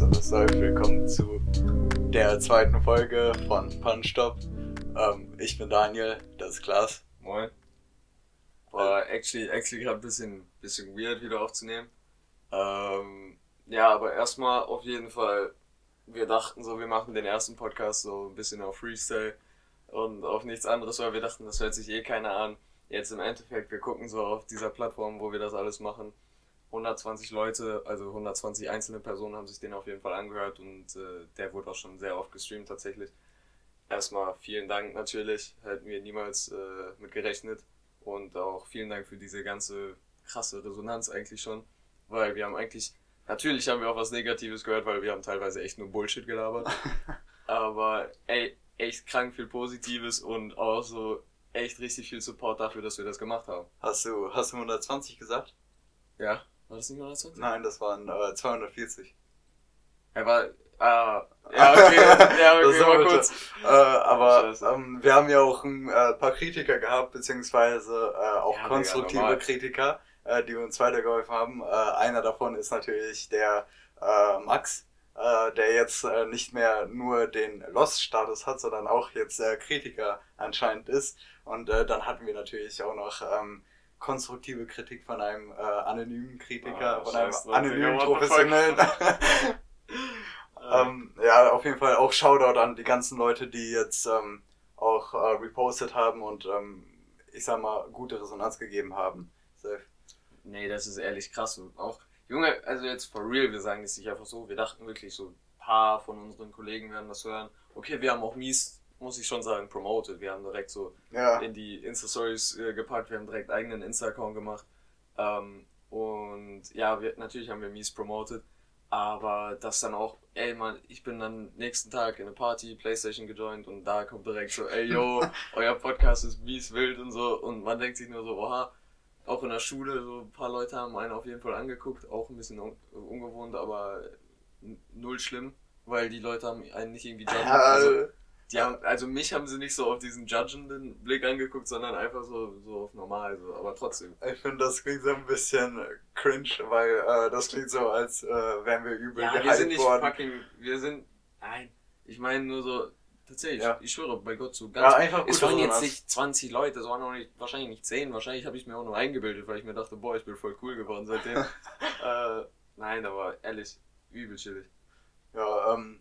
So, das läuft. Willkommen zu der zweiten Folge von Punch-Stop. Ähm, ich bin Daniel, das ist Klaas. Moin. War actually, actually gerade ein bisschen, bisschen weird wieder aufzunehmen. Ähm, ja, aber erstmal auf jeden Fall, wir dachten so, wir machen den ersten Podcast so ein bisschen auf Freestyle und auf nichts anderes, weil wir dachten, das hört sich eh keiner an. Jetzt im Endeffekt, wir gucken so auf dieser Plattform, wo wir das alles machen. 120 Leute, also 120 einzelne Personen haben sich den auf jeden Fall angehört und äh, der wurde auch schon sehr oft gestreamt tatsächlich. Erstmal vielen Dank natürlich, hätten wir niemals äh, mit gerechnet und auch vielen Dank für diese ganze krasse Resonanz eigentlich schon, weil wir haben eigentlich, natürlich haben wir auch was Negatives gehört, weil wir haben teilweise echt nur Bullshit gelabert, aber ey, echt krank viel Positives und auch so echt richtig viel Support dafür, dass wir das gemacht haben. Hast du, hast du 120 gesagt? Ja. War das nicht 120? Nein, das waren äh, 240. Er war. Ah, ja, okay, ja, okay, Das mal kurz. Äh, aber ähm, wir haben ja auch ein äh, paar Kritiker gehabt, beziehungsweise äh, auch Ja, Digga, konstruktive normal. Kritiker, äh, die uns weitergeholfen haben. Äh, einer davon ist natürlich der äh, Max, äh, der jetzt äh, nicht mehr nur den Lost-Status hat, sondern auch jetzt äh, Kritiker anscheinend ist. Und äh, dann hatten wir natürlich auch noch ähm, konstruktive Kritik von einem äh, anonymen Kritiker, Ah, von einem anonymen? Professionellen. Ähm, ja, auf jeden Fall auch Shoutout an die ganzen Leute, die jetzt ähm, auch äh, repostet haben und ähm, ich sag mal gute Resonanz gegeben haben. Safe. Nee, das ist ehrlich krass. Und auch, Junge, also jetzt for real, wir sagen das nicht einfach so. Wir dachten wirklich, so ein paar von unseren Kollegen werden das hören. Okay, wir haben auch mies, muss ich schon sagen, promoted. Wir haben direkt so Ja, in die Insta-Stories äh, gepackt, wir haben direkt eigenen Insta-Account gemacht. Ähm, und ja, wir, natürlich haben wir mies promoted, aber das dann auch, ey man, ich bin dann nächsten Tag in eine Party, Playstation gejoint und da kommt direkt so, ey yo, euer Podcast ist mies wild und so und man denkt sich nur so, oha, auch in der Schule, so ein paar Leute haben einen auf jeden Fall angeguckt, auch ein bisschen un ungewohnt, aber null schlimm, weil die Leute haben einen nicht irgendwie judgen. Also, äh, die haben, also mich haben sie nicht so auf diesen judgenden Blick angeguckt, sondern einfach so, so auf normal, so, aber trotzdem. ich finde, das klingt so ein bisschen cringe, weil äh, das klingt so, als äh, wären wir übel Ja, wir sind nicht worden. fucking, wir sind, nein, ich meine nur so, tatsächlich, Ja. ich schwöre bei Gott so Ja, ganz, einfach es gute waren jetzt nicht 20 Leute, es waren auch nicht, wahrscheinlich nicht 10, wahrscheinlich habe ich mir auch nur eingebildet, weil ich mir dachte, boah, ich bin voll cool geworden seitdem. äh, nein, aber ehrlich, übel chillig. Ja, ähm,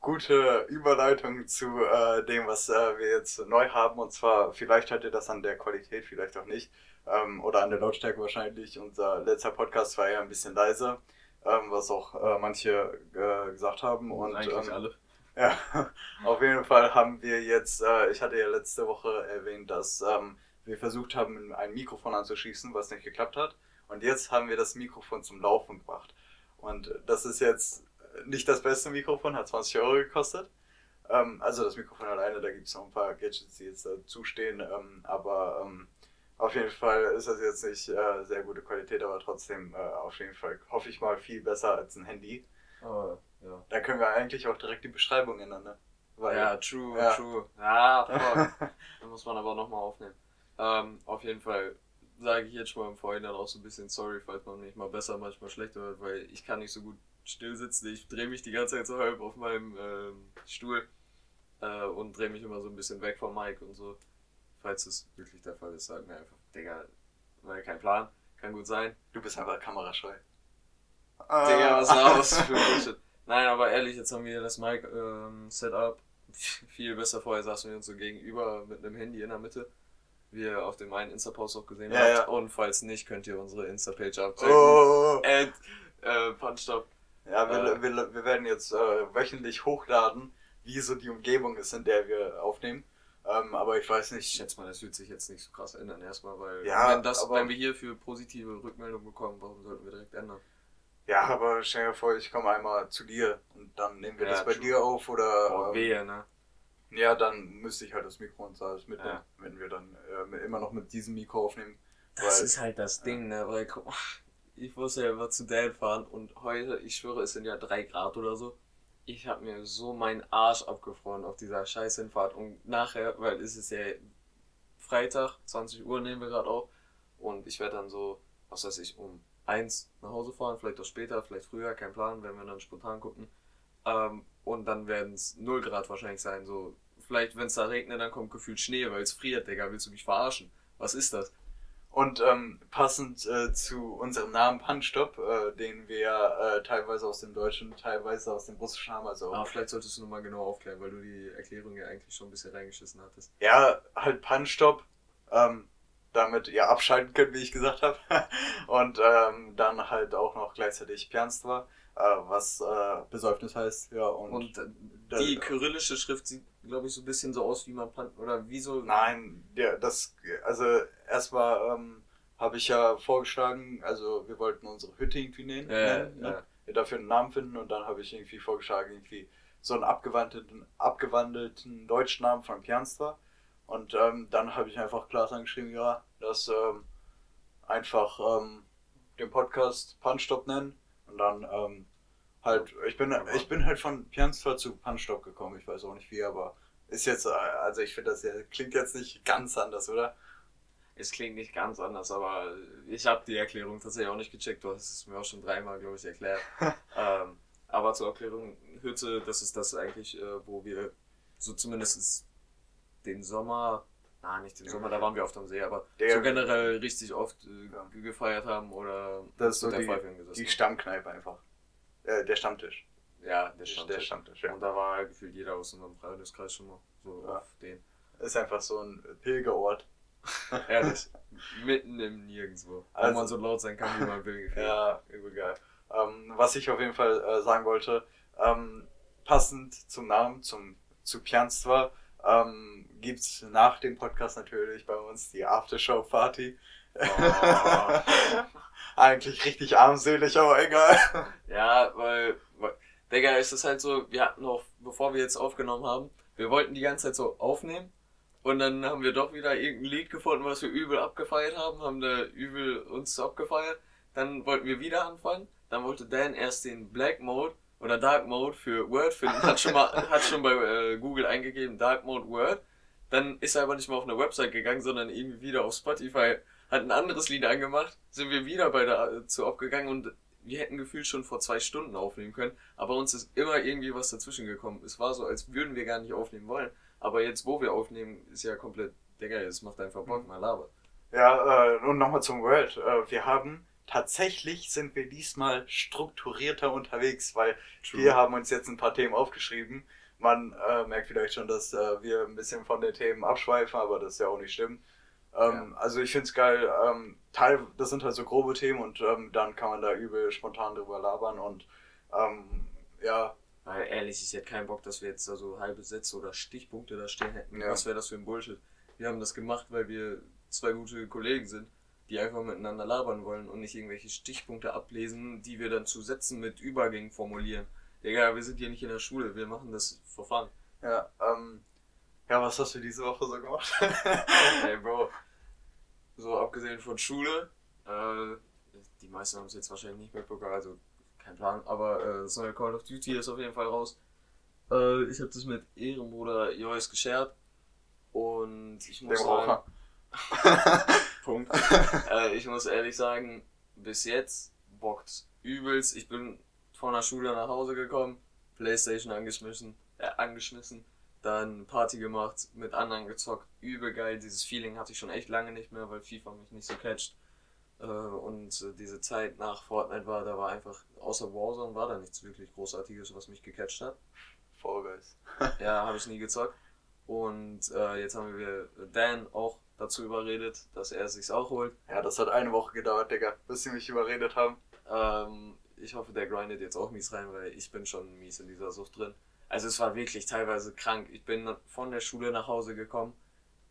gute Überleitung zu äh, dem, was äh, wir jetzt neu haben. Und zwar, vielleicht hört ihr das an der Qualität, vielleicht auch nicht. Ähm, oder an der Lautstärke wahrscheinlich. Unser letzter Podcast war ja ein bisschen leiser, ähm, was auch äh, manche äh, gesagt haben. Und eigentlich ähm, alle. ja, auf jeden Fall haben wir jetzt, äh, ich hatte ja letzte Woche erwähnt, dass ähm, wir versucht haben, ein Mikrofon anzuschließen, was nicht geklappt hat. Und jetzt haben wir das Mikrofon zum Laufen gebracht. Und das ist jetzt nicht das beste Mikrofon, hat 20 Euro gekostet. Ähm, also das Mikrofon alleine, da gibt es noch ein paar Gadgets, die jetzt dazu stehen. Ähm, aber ähm, auf jeden Fall ist das jetzt nicht äh, sehr gute Qualität, aber trotzdem äh, auf jeden Fall hoffe ich mal viel besser als ein Handy. Aber, ja. Da können wir eigentlich auch direkt die Beschreibung ändern, ne? Weil, ja, true, Ja. true. Ja, fuck. Da muss man aber nochmal aufnehmen. Ähm, auf jeden Fall sage ich jetzt schon mal im Vorhinein auch so ein bisschen sorry, falls man mich mal besser, manchmal schlechter hört, weil ich kann nicht so gut still sitzen. Ich drehe mich die ganze Zeit so halb auf meinem ähm, Stuhl äh, und drehe mich immer so ein bisschen weg vom Mic und so. Falls es wirklich der Fall ist, sag mir einfach, Digga, weil kein Plan, kann gut sein. Du bist einfach kamerascheu. Digga, was Ah. du für Bullshit? Nein, aber ehrlich, jetzt haben wir das Mic ähm, Setup viel besser. Vorher saßen wir uns so gegenüber mit einem Handy in der Mitte, wie ihr auf dem einen Insta-Post auch gesehen Ja, habt. ja. Und falls nicht, könnt ihr unsere Insta-Page abchecken. Oh. And, äh, Punchtop. Ja, wir, Äh. wir, wir werden jetzt äh, wöchentlich hochladen, wie so die Umgebung ist, in der wir aufnehmen. Ähm, aber ich weiß Ich nicht. schätze mal, das wird sich jetzt nicht so krass ändern erstmal, weil Ja, wenn, das, aber- wenn wir hierfür positive Rückmeldungen bekommen, warum sollten wir direkt ändern? Ja, aber stell dir vor, ich komme einmal zu dir und dann nehmen wir Ja, das bei true. dir auf oder. Boah, ähm, wehe, ne? Ja, dann müsste ich halt das Mikro und alles mitnehmen, Ja. wenn wir dann äh, immer noch mit diesem Mikro aufnehmen. Das Weil- ist halt das Ding, ne? Weil mal, ich musste ja immer zu Dan fahren und heute, ich schwöre, es sind ja drei Grad oder so. Ich habe mir so meinen Arsch abgefroren auf dieser scheiß Hinfahrt und nachher, weil es ist ja Freitag, 20 Uhr nehmen wir gerade auf und ich werde dann so, was weiß ich, um eins nach Hause fahren, vielleicht auch später, vielleicht früher, kein Plan, werden wir dann spontan gucken. Ähm, und dann werden es 0 Grad wahrscheinlich sein. So, vielleicht, wenn es da regnet, dann kommt gefühlt Schnee, weil es friert, Digga. Willst du mich verarschen? Was ist das? Und ähm, passend äh, zu unserem Namen Punstop, äh, den wir äh, teilweise aus dem Deutschen, teilweise aus dem Russischen haben, also Aber vielleicht solltest du nochmal genau aufklären, weil du die Erklärung ja eigentlich schon ein bisschen reingeschissen hattest. ja, halt Punstop, ähm, damit ihr abschalten könnt, wie ich gesagt habe. Und ähm, dann halt auch noch gleichzeitig Pianstva, äh, was äh, Besäufnis heißt, ja. Und, Und äh, die kyrillische Schrift sieht, glaube ich, so ein bisschen so aus, wie man Pan oder wie so. Nein, der, das, also erstmal ähm, habe ich ja vorgeschlagen, also wir wollten unsere Hütte irgendwie nennen, Ja, nennen, ja. ne? dafür einen Namen finden und dann habe ich irgendwie vorgeschlagen, irgendwie so einen abgewandelten, abgewandelten deutschen Namen von Pianstra und ähm, dann habe ich einfach klar dran geschrieben, ja, dass ähm, einfach ähm, den Podcast Punstop nennen und dann ähm, halt, ich bin, ich bin halt von Pianstra zu Punstop gekommen, ich weiß auch nicht wie, aber ist jetzt, äh, also ich finde das ja, klingt jetzt nicht ganz anders, oder? Es klingt nicht ganz anders, aber ich habe die Erklärung tatsächlich auch nicht gecheckt. Du hast es mir auch schon dreimal, glaube ich, erklärt. ähm, aber zur Erklärung, Hütte, das ist das eigentlich, äh, wo wir so zumindest den Sommer, na nicht den Sommer, da waren wir oft am See, aber Der- so generell richtig oft äh, Ja. ge- gefeiert haben oder Das ist so der die, die. Stammkneipe einfach. Äh, der Stammtisch. Ja, der Der Stammtisch. Stammtisch, ja. Und da war gefühlt jeder aus unserem Freundeskreis schon mal so Ja. auf den. Ist einfach so ein Pilgerort. Ehrlich. Mitten im Nirgendwo. Also- wo man so laut sein kann, wie man will. Ja, übel geil. Ähm, was ich auf jeden Fall äh, sagen wollte, ähm, passend zum Namen, zum, zu Pianstva, ähm, gibt es nach dem Podcast natürlich bei uns die Aftershow-Party. Oh. Eigentlich richtig armselig, aber egal. Ja, weil, weil, Digga, es ist halt so, wir hatten auch, bevor wir jetzt aufgenommen haben, wir wollten die ganze Zeit so aufnehmen und dann haben wir doch wieder irgendein Lied gefunden, was wir übel abgefeiert haben, haben da übel uns abgefeiert, dann wollten wir wieder anfangen, dann wollte Dan erst den Black Mode oder Dark Mode für Word finden, hat schon mal, hat schon bei äh, Google eingegeben, Dark Mode Word, dann ist er aber nicht mal auf eine Website gegangen, sondern irgendwie wieder auf Spotify, hat ein anderes Lied angemacht, sind wir wieder bei der äh, zu abgegangen und wir hätten gefühlt schon vor zwei Stunden aufnehmen können, aber uns ist immer irgendwie was dazwischen gekommen. Es war so, als würden wir gar nicht aufnehmen wollen. Aber jetzt, wo wir aufnehmen, ist ja komplett, Digga, es macht einfach Bock, mal laber. Ja, äh, und nochmal zum World. Äh, wir haben tatsächlich sind wir diesmal strukturierter unterwegs, weil wir haben uns jetzt ein paar Themen aufgeschrieben. Man äh, merkt vielleicht schon, dass äh, wir ein bisschen von den Themen abschweifen, aber das ist ja auch nicht schlimm. Ähm, Also ich finde es geil. Ähm, Teil, das sind halt so grobe Themen und ähm, dann kann man da übel spontan drüber labern und ähm, ja, Weil ehrlich, ich hätte keinen Bock, dass wir jetzt da so halbe Sätze oder Stichpunkte da stehen hätten. Ja. Was wäre das für ein Bullshit? Wir haben das gemacht, weil wir zwei gute Kollegen sind, die einfach miteinander labern wollen und nicht irgendwelche Stichpunkte ablesen, die wir dann zu Sätzen mit Übergängen formulieren. Digga, wir sind hier nicht in der Schule, wir machen das fun. ja, ähm, ja, was hast du diese Woche so gemacht? Ey, Bro. So, abgesehen von Schule, äh, die meisten haben es jetzt wahrscheinlich nicht mitbekommen, also kein Plan, aber äh, das neue Call of Duty ist auf jeden Fall raus. Äh, ich habe das mit Ehrenbruder Joyce geschert und ich muss sagen. Punkt. äh, ich muss ehrlich sagen, bis jetzt bockt übelst. Ich bin von der Schule nach Hause gekommen, Playstation angeschmissen, äh, angeschmissen, dann Party gemacht, mit anderen gezockt, übel geil. Dieses Feeling hatte ich schon echt lange nicht mehr, weil FIFA mich nicht so catcht. Äh, und äh, diese Zeit nach Fortnite war, da war einfach, außer Warzone war da nichts wirklich Großartiges, was mich gecatcht hat. Fall Guys. Ja, habe ich nie gezockt. Und äh, jetzt haben wir Dan auch dazu überredet, dass er es sich auch holt. Ja, das hat eine Woche gedauert, Digga, bis sie mich überredet haben. Ähm, ich hoffe, der grindet jetzt auch mies rein, weil ich bin schon mies in dieser Sucht drin. Also es war wirklich teilweise krank. Ich bin von der Schule nach Hause gekommen,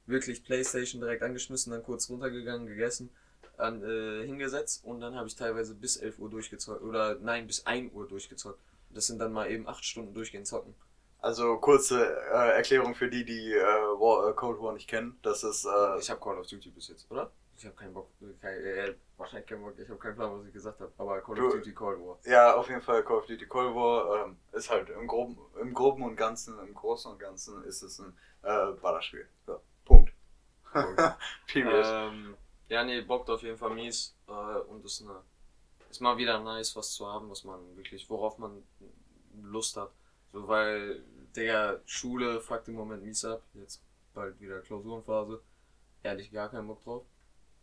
wirklich Playstation direkt angeschmissen, dann kurz runtergegangen, gegessen, an, äh, hingesetzt und dann habe ich teilweise bis 11 Uhr durchgezockt. Oder nein, bis 1 Uhr durchgezockt. Das sind dann mal eben 8 Stunden durchgehend zocken. Also kurze äh, Erklärung für die, die äh, War, äh, Cold War nicht kennen. Das ist äh, Ich habe Call of Duty bis jetzt, oder? Ich habe keinen Bock, kein, äh, wahrscheinlich keinen Bock, ich habe keinen Plan, was ich gesagt habe, aber Call of Du- Duty Cold War. ja auf jeden Fall Call of Duty Cold War ähm, ist halt im groben, im groben und ganzen, im Großen und Ganzen ist es ein äh, Ballerspiel. So, Punkt. Punkt. Period. Ähm, ja, nee, bockt auf jeden Fall mies äh, und ist eine ist mal wieder nice, was zu haben, was man wirklich, worauf man Lust hat. So, weil, der Schule fuckt im Moment mies ab. Jetzt bald wieder Klausurenphase. Ehrlich gar keinen Bock drauf.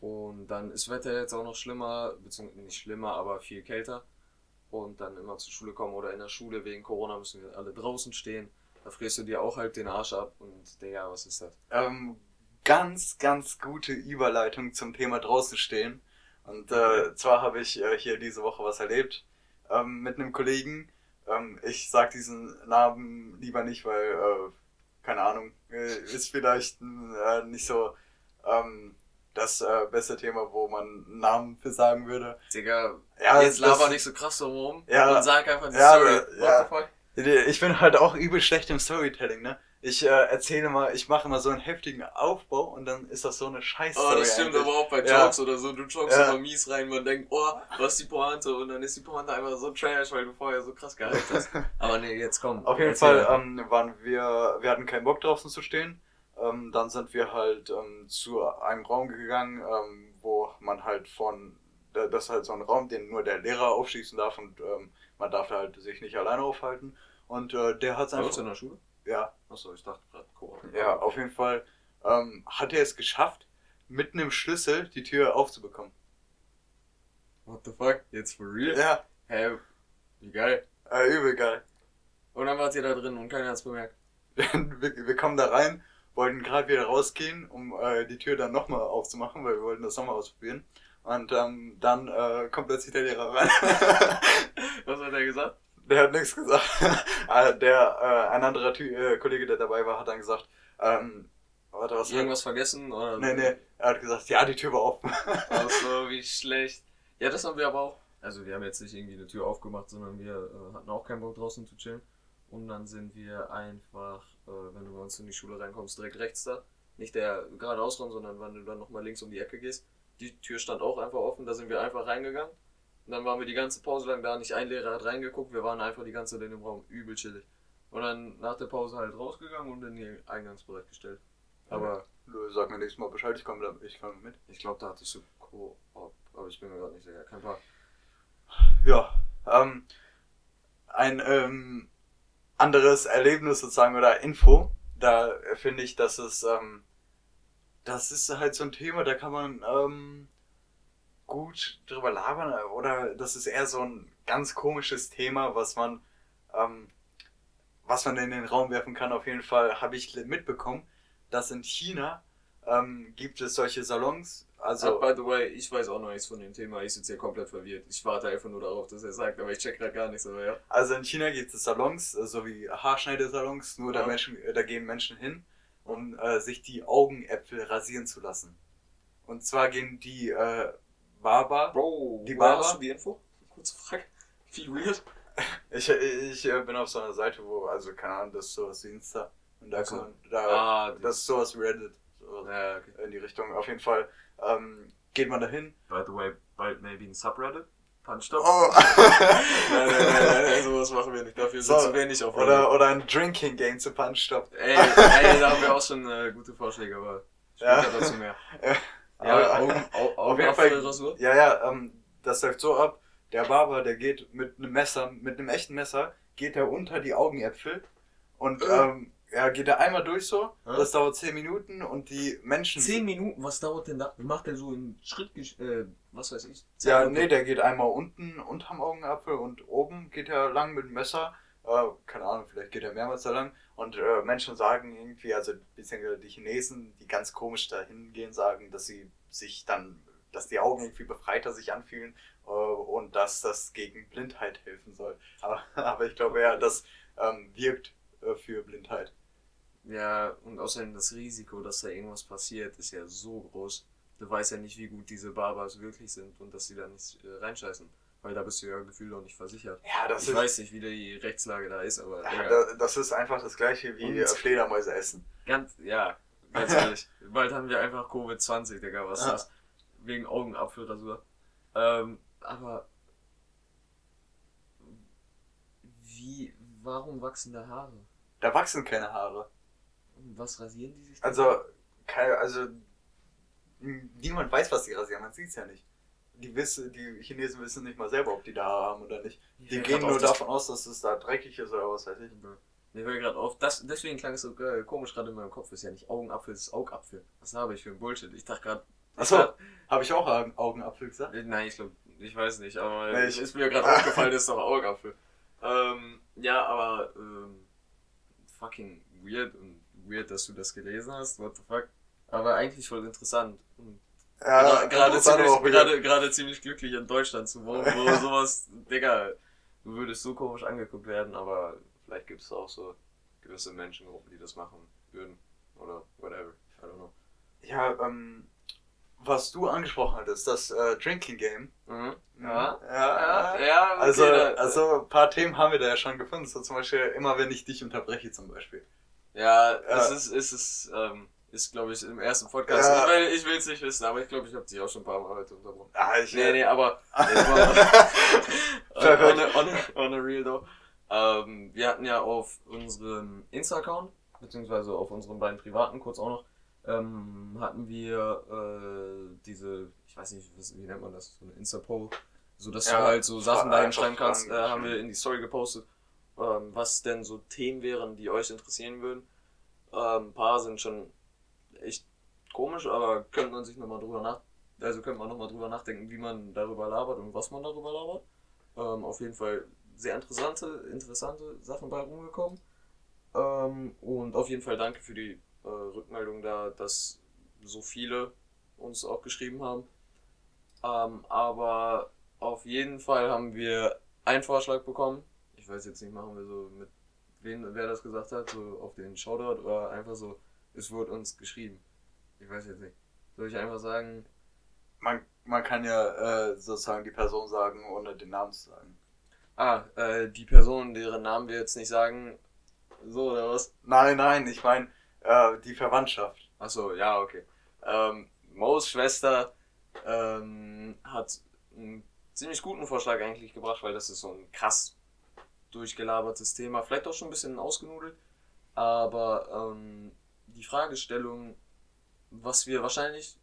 Und dann ist Wetter jetzt auch noch schlimmer, beziehungsweise nicht schlimmer, aber viel kälter. Und dann immer zur Schule kommen oder in der Schule wegen Corona müssen wir alle draußen stehen. Da frierst du dir auch halt den Arsch ab und Digga, was ist das? Ähm, ganz, ganz gute Überleitung zum Thema draußen stehen. Und äh, zwar habe ich äh, hier diese Woche was erlebt ähm, mit einem Kollegen. Ähm, ich sag diesen Namen lieber nicht, weil, äh, keine Ahnung, äh, ist vielleicht äh, nicht so ähm, das äh, beste Thema, wo man einen Namen für sagen würde. Digga, Ja, jetzt das- laber nicht so krass so rum Ja. und sag einfach die Ja, Story. aber- What ja. the fuck? Ich bin halt auch übel schlecht im Storytelling, ne? Ich äh, erzähle mal, ich mache mal so einen heftigen Aufbau und dann ist das so eine scheiß Oh, das stimmt aber auch bei Ja. Jokes oder so. Du jokest Ja. immer mies rein, man denkt, oh, was ist die Pointe? Und dann ist die Pointe einfach so trash, weil du vorher so krass gehypt hast. Aber nee, jetzt komm. Auf jeden Fall ähm, waren wir, wir hatten keinen Bock draußen zu stehen. Ähm, dann sind wir halt ähm, zu einem Raum gegangen, ähm, wo man halt von, da- das ist halt so ein Raum, den nur der Lehrer aufschließen darf und ähm, man darf halt sich nicht alleine aufhalten. Und äh, der hat uns einfach, in der Schule? ja, Achso, ich dachte gerade Corona. ja, auf jeden Fall ähm, hat er es geschafft, mit einem Schlüssel die Tür aufzubekommen. What the fuck? Jetzt for real? Ja, Hä? Wie geil. äh, übel geil. Und dann wart ihr da drin und keiner hat's bemerkt. wir, wir kommen da rein, wollten gerade wieder rausgehen, um äh, die Tür dann nochmal aufzumachen, weil wir wollten das nochmal ausprobieren. Und ähm, dann äh, kommt plötzlich der Lehrer rein. Was hat er gesagt? der hat nichts gesagt. Äh, der, äh, ein anderer Ty äh, Kollege, der dabei war, hat dann gesagt, ähm, warte, was? Irgendwas vergessen? Oder? Nee, nee, er hat gesagt, ja, die Tür war offen. Achso, wie schlecht. Ja, das haben wir aber auch. Also wir haben jetzt nicht irgendwie eine Tür aufgemacht, sondern wir äh, hatten auch keinen Bock draußen zu chillen. Und dann sind wir einfach, wenn du bei uns in die Schule reinkommst, direkt rechts da. Nicht der geradeaus Raum, sondern wenn du dann nochmal links um die Ecke gehst. Die Tür stand auch einfach offen, da sind wir einfach reingegangen. Und dann waren wir die ganze Pause lang da, nicht ein Lehrer hat reingeguckt, wir waren einfach die ganze Zeit in dem Raum, übel chillig. Und dann nach der Pause halt rausgegangen und in den Eingangsbereich gestellt. Aber Du sag mir nächstes Mal Bescheid, ich komme ich komm mit. ich glaube, da hattest du Co-op, aber ich bin mir gerade nicht sicher. Kein Paar. Ja, ähm, ein ähm, anderes Erlebnis sozusagen oder Info, da finde ich, dass es, ähm, das ist halt so ein Thema, da kann man ähm, gut drüber labern oder das ist eher so ein ganz komisches Thema, was man, ähm, was man in den Raum werfen kann. Auf jeden Fall habe ich mitbekommen, dass in China ähm, gibt es solche Salons, also by the way, ich weiß auch noch nichts von dem Thema. Ich sitze hier komplett verwirrt. Ich warte einfach nur darauf, dass er sagt, aber ich check gerade gar nichts, aber ja. Also in China gibt es Salons, äh, so wie Haarschneidesalons, nur da, Ja. Menschen, äh, da gehen Menschen hin, um äh, sich die Augäpfel rasieren zu lassen. Und zwar gehen die äh, Barber, Bro, Die Barber? hast du die Info? Kurze Frage. Wie weird. ich, ich äh, bin auf so einer Seite, wo, also keine Ahnung, das ist sowas wie Insta. Und da so. kann da, Ah, das ist sowas wie Reddit, Ja, okay. in die Richtung. Auf jeden Fall ähm, geht man dahin. By the way, bald maybe ein Subreddit. Punchstop. Oh. Nein, nein, nein, nein, sowas machen wir nicht. Dafür So, sind zu wenig auf oder, oder ein Drinking Game zu Punch Stop. Ey, ey, da haben wir auch schon äh, gute Vorschläge, aber Ja. später dazu mehr. Ja, Augen, Au- Auf jeden Fall-. Ja, ja, ähm, das läuft so ab. Der Barber, der geht mit einem Messer, mit einem echten Messer, geht er unter die Augäpfel und Äh. ähm, ja, geht er einmal durch so. Äh. Das dauert 10 Minuten und die Menschen. Zehn Minuten, was dauert denn da? Wie macht der so in Schritt, äh, was weiß ich? Ja, Zehn nee, Minuten? der geht einmal unten unterm Augenapfel und oben geht er lang mit dem Messer. Äh, keine Ahnung, vielleicht geht er mehrmals da lang. Und äh, Menschen sagen irgendwie, also beziehungsweise die Chinesen, die ganz komisch dahin gehen, sagen, dass sie sich dann, dass die Augen irgendwie befreiter sich anfühlen äh, und dass das gegen Blindheit helfen soll. Aber, aber ich glaube ja, das ähm, wirkt für Blindheit. Ja, und außerdem das Risiko, dass da irgendwas passiert, ist ja so groß. Du weißt ja nicht, wie gut diese Barbers wirklich sind und dass sie da nicht äh, reinscheißen. Weil da bist du ja gefühlt auch nicht versichert. Ja, das ich ist, weiß nicht, wie die Rechtslage da ist, aber ja, da- das ist einfach das gleiche wie Und- äh, Fledermäuse essen. ganz, ja, ganz ehrlich. Bald haben wir einfach Covid-20, Digga, was ist Ja. das? Wegen Augenapfelrasur. Ähm, aber wie, warum wachsen da Haare? Da wachsen keine Haare. Was rasieren die sich? da? Also, keine, also, niemand weiß, was sie rasieren, man sieht es ja nicht. die wissen, die Chinesen wissen nicht mal selber, ob die da Haare haben oder nicht. Die gehen nur davon aus, dass es da dreckig ist oder was weiß ich. Mir fällt gerade auf, das, deswegen klang es so äh, komisch gerade in meinem Kopf. Ist ja nicht Augenapfel, es ist Augapfel. Was habe ich für ein Bullshit? Ich dachte gerade. Achso, habe ich auch Augen- Augenapfel gesagt? Nein, ich glaube, ich weiß nicht, aber Nee, ich ist mir gerade aufgefallen, das ist doch Augapfel. Ähm, ja, aber ähm, fucking weird und weird, dass du das gelesen hast. What the fuck? Aber eigentlich voll interessant. Und Gra- gerade ziemlich, gerade, gerade ziemlich glücklich in Deutschland zu wohnen, wo sowas, Digga, du würdest so komisch angeguckt werden, aber vielleicht gibt es auch so gewisse Menschengruppen, die das machen würden. Oder whatever. I don't know. Ja, ähm, was du angesprochen hattest, das äh, Drinking Game. Mhm. Ja, Ja, ja. ja, okay, Also, da- also ein paar Themen haben wir da ja schon gefunden. So zum Beispiel immer, wenn ich dich unterbreche, zum Beispiel. Ja, Ja. es ist, es ist, ähm, ist glaube ich im ersten Podcast. Ja. Ich, will- ich will es nicht wissen, aber ich glaube, ich habe dich auch schon ein paar Mal heute unterbrochen. Ah, ich, Nee, nee, aber on, a, on, a, on a real though. Ähm, wir hatten ja auf unserem Insta-Account, beziehungsweise auf unseren beiden privaten kurz auch noch, ähm, hatten wir äh, diese, ich weiß nicht, was, wie nennt man das, so eine Insta-Poll, so dass Ja, du halt so Sachen Fra- dahin einfach schreiben kannst, äh, haben wir in die Story gepostet, ähm, was denn so Themen wären, die euch interessieren würden. Ähm, ein paar sind schon echt komisch, aber könnte man sich nochmal drüber nach, also könnte man nochmal drüber nachdenken, wie man darüber labert und was man darüber labert. Ähm, auf jeden Fall sehr interessante, interessante Sachen bei rumgekommen. Ähm, und auf jeden Fall danke für die äh, Rückmeldung da, dass so viele uns auch geschrieben haben. Ähm, aber auf jeden Fall haben wir einen Vorschlag bekommen. Ich weiß jetzt nicht, machen wir so mit wem, wer das gesagt hat, so auf den Shoutout oder einfach so, es wurde uns geschrieben. Ich weiß jetzt nicht. Soll ich einfach sagen, man, man kann ja äh, sozusagen die Person sagen, ohne den Namen zu sagen. ah, äh, die Person, deren Namen wir jetzt nicht sagen, so oder was? Nein, nein, ich meine äh, die Verwandtschaft. Achso, ja, okay. Ähm, Mo's Schwester ähm, hat einen ziemlich guten Vorschlag eigentlich gebracht, weil das ist so ein krass durchgelabertes Thema. Vielleicht auch schon ein bisschen ausgenudelt. Aber ähm, die Fragestellung, was wir wahrscheinlich.